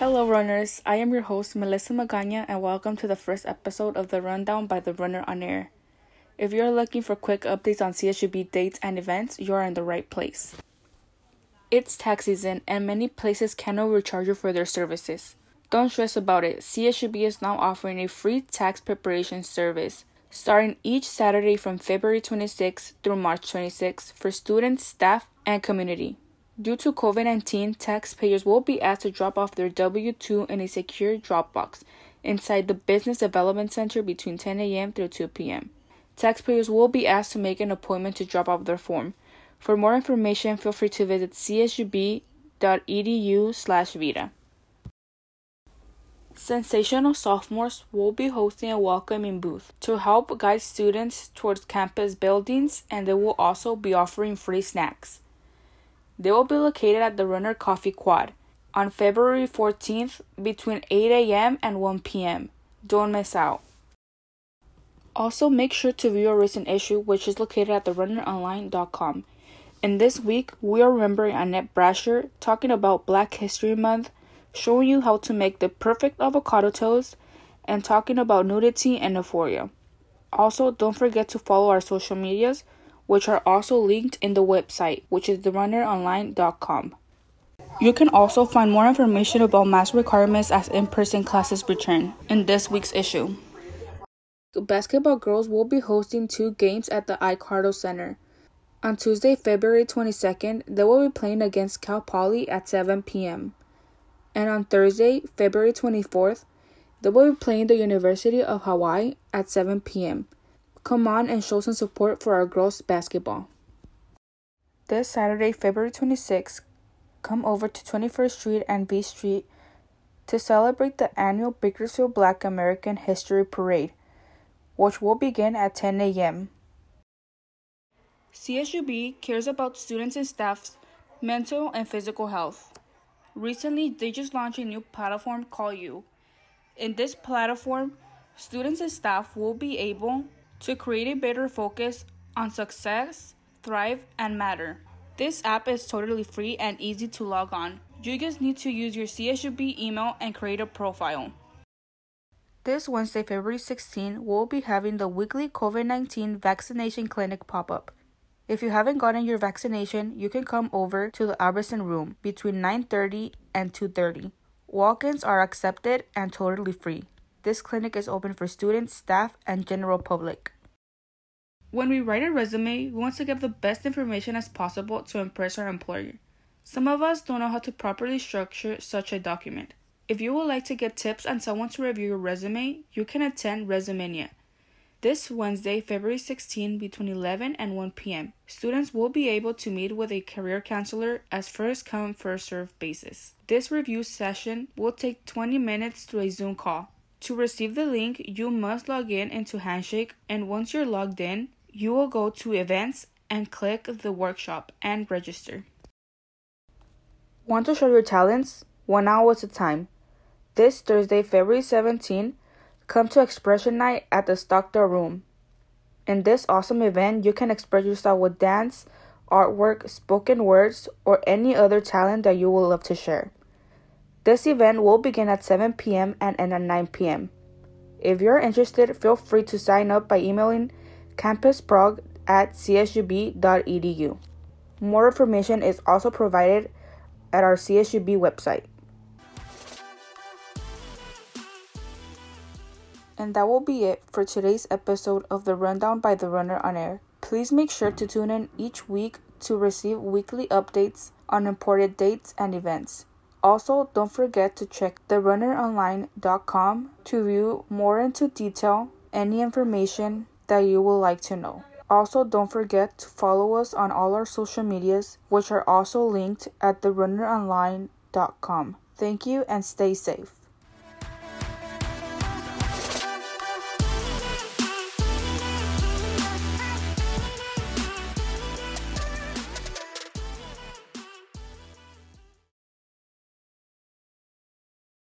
Hello, runners. I am your host, Melisa Magaña, and welcome to the first episode of the Rundown by the Runner on Air. If you're looking for quick updates on CSUB dates and events, you're in the right place. It's tax season, and many places cannot recharge you for their services. Don't stress about it. CSUB is now offering a free tax preparation service starting each Saturday from February 26 through March 26 for students, staff, and community. Due to COVID 19, taxpayers will be asked to drop off their W 2 in a secure drop box inside the Business Development Center between 10 a.m. through 2 p.m. Taxpayers will be asked to make an appointment to drop off their form. For more information, feel free to visit csub.edu/vita. Sensational sophomores will be hosting a welcoming booth to help guide students towards campus buildings, and they will also be offering free snacks. They will be located at the Runner Coffee Quad on February 14th between 8 a.m. and 1 p.m. Don't miss out. Also, make sure to view our recent issue, which is located at therunneronline.com. In this week, we are remembering Annette Brasher talking about Black History Month showing you how to make the perfect avocado toast, and talking about nudity and euphoria. Also, don't forget to follow our social medias, which are also linked in the website, which is therunneronline.com. You can also find more information about mask requirements as in person classes return in this week's issue. Basketball girls will be hosting two games at the Icardo Center. On Tuesday, February 22nd, they will be playing against Cal Poly at 7 p.m and on Thursday, February 24th, they will be playing the University of Hawaii at 7 p.m. Come on and show some support for our girls basketball. This Saturday, February 26th, come over to 21st Street and B Street to celebrate the annual Bakersfield Black American History Parade, which will begin at 10 a.m. CSUB cares about students and staff's mental and physical health. Recently, they just launched a new platform called You. In this platform, students and staff will be able to create a better focus on success, thrive, and matter. This app is totally free and easy to log on. You just need to use your CSUB email and create a profile. This Wednesday, February 16, we'll be having the weekly COVID 19 vaccination clinic pop up. If you haven't gotten your vaccination, you can come over to the Albertson room between 9:30 and 2:30. Walk-ins are accepted and totally free. This clinic is open for students, staff, and general public. When we write a resume, we want to give the best information as possible to impress our employer. Some of us don't know how to properly structure such a document. If you would like to get tips on someone to review your resume, you can attend Resumenia this Wednesday, February 16, between 11 and 1 p.m., students will be able to meet with a career counselor as first come, first served basis. This review session will take 20 minutes through a Zoom call. To receive the link, you must log in into Handshake, and once you're logged in, you will go to Events and click the workshop and register. Want to show your talents? One hour at a time. This Thursday, February 17, Come to Expression Night at the Stockdale Room. In this awesome event, you can express yourself with dance, artwork, spoken words, or any other talent that you would love to share. This event will begin at 7 p.m. and end at 9 p.m. If you're interested, feel free to sign up by emailing campusprog at csub.edu. More information is also provided at our CSUB website. And that will be it for today's episode of the Rundown by the Runner on Air. Please make sure to tune in each week to receive weekly updates on important dates and events. Also, don't forget to check therunneronline.com to view more into detail any information that you would like to know. Also, don't forget to follow us on all our social medias, which are also linked at therunneronline.com. Thank you and stay safe.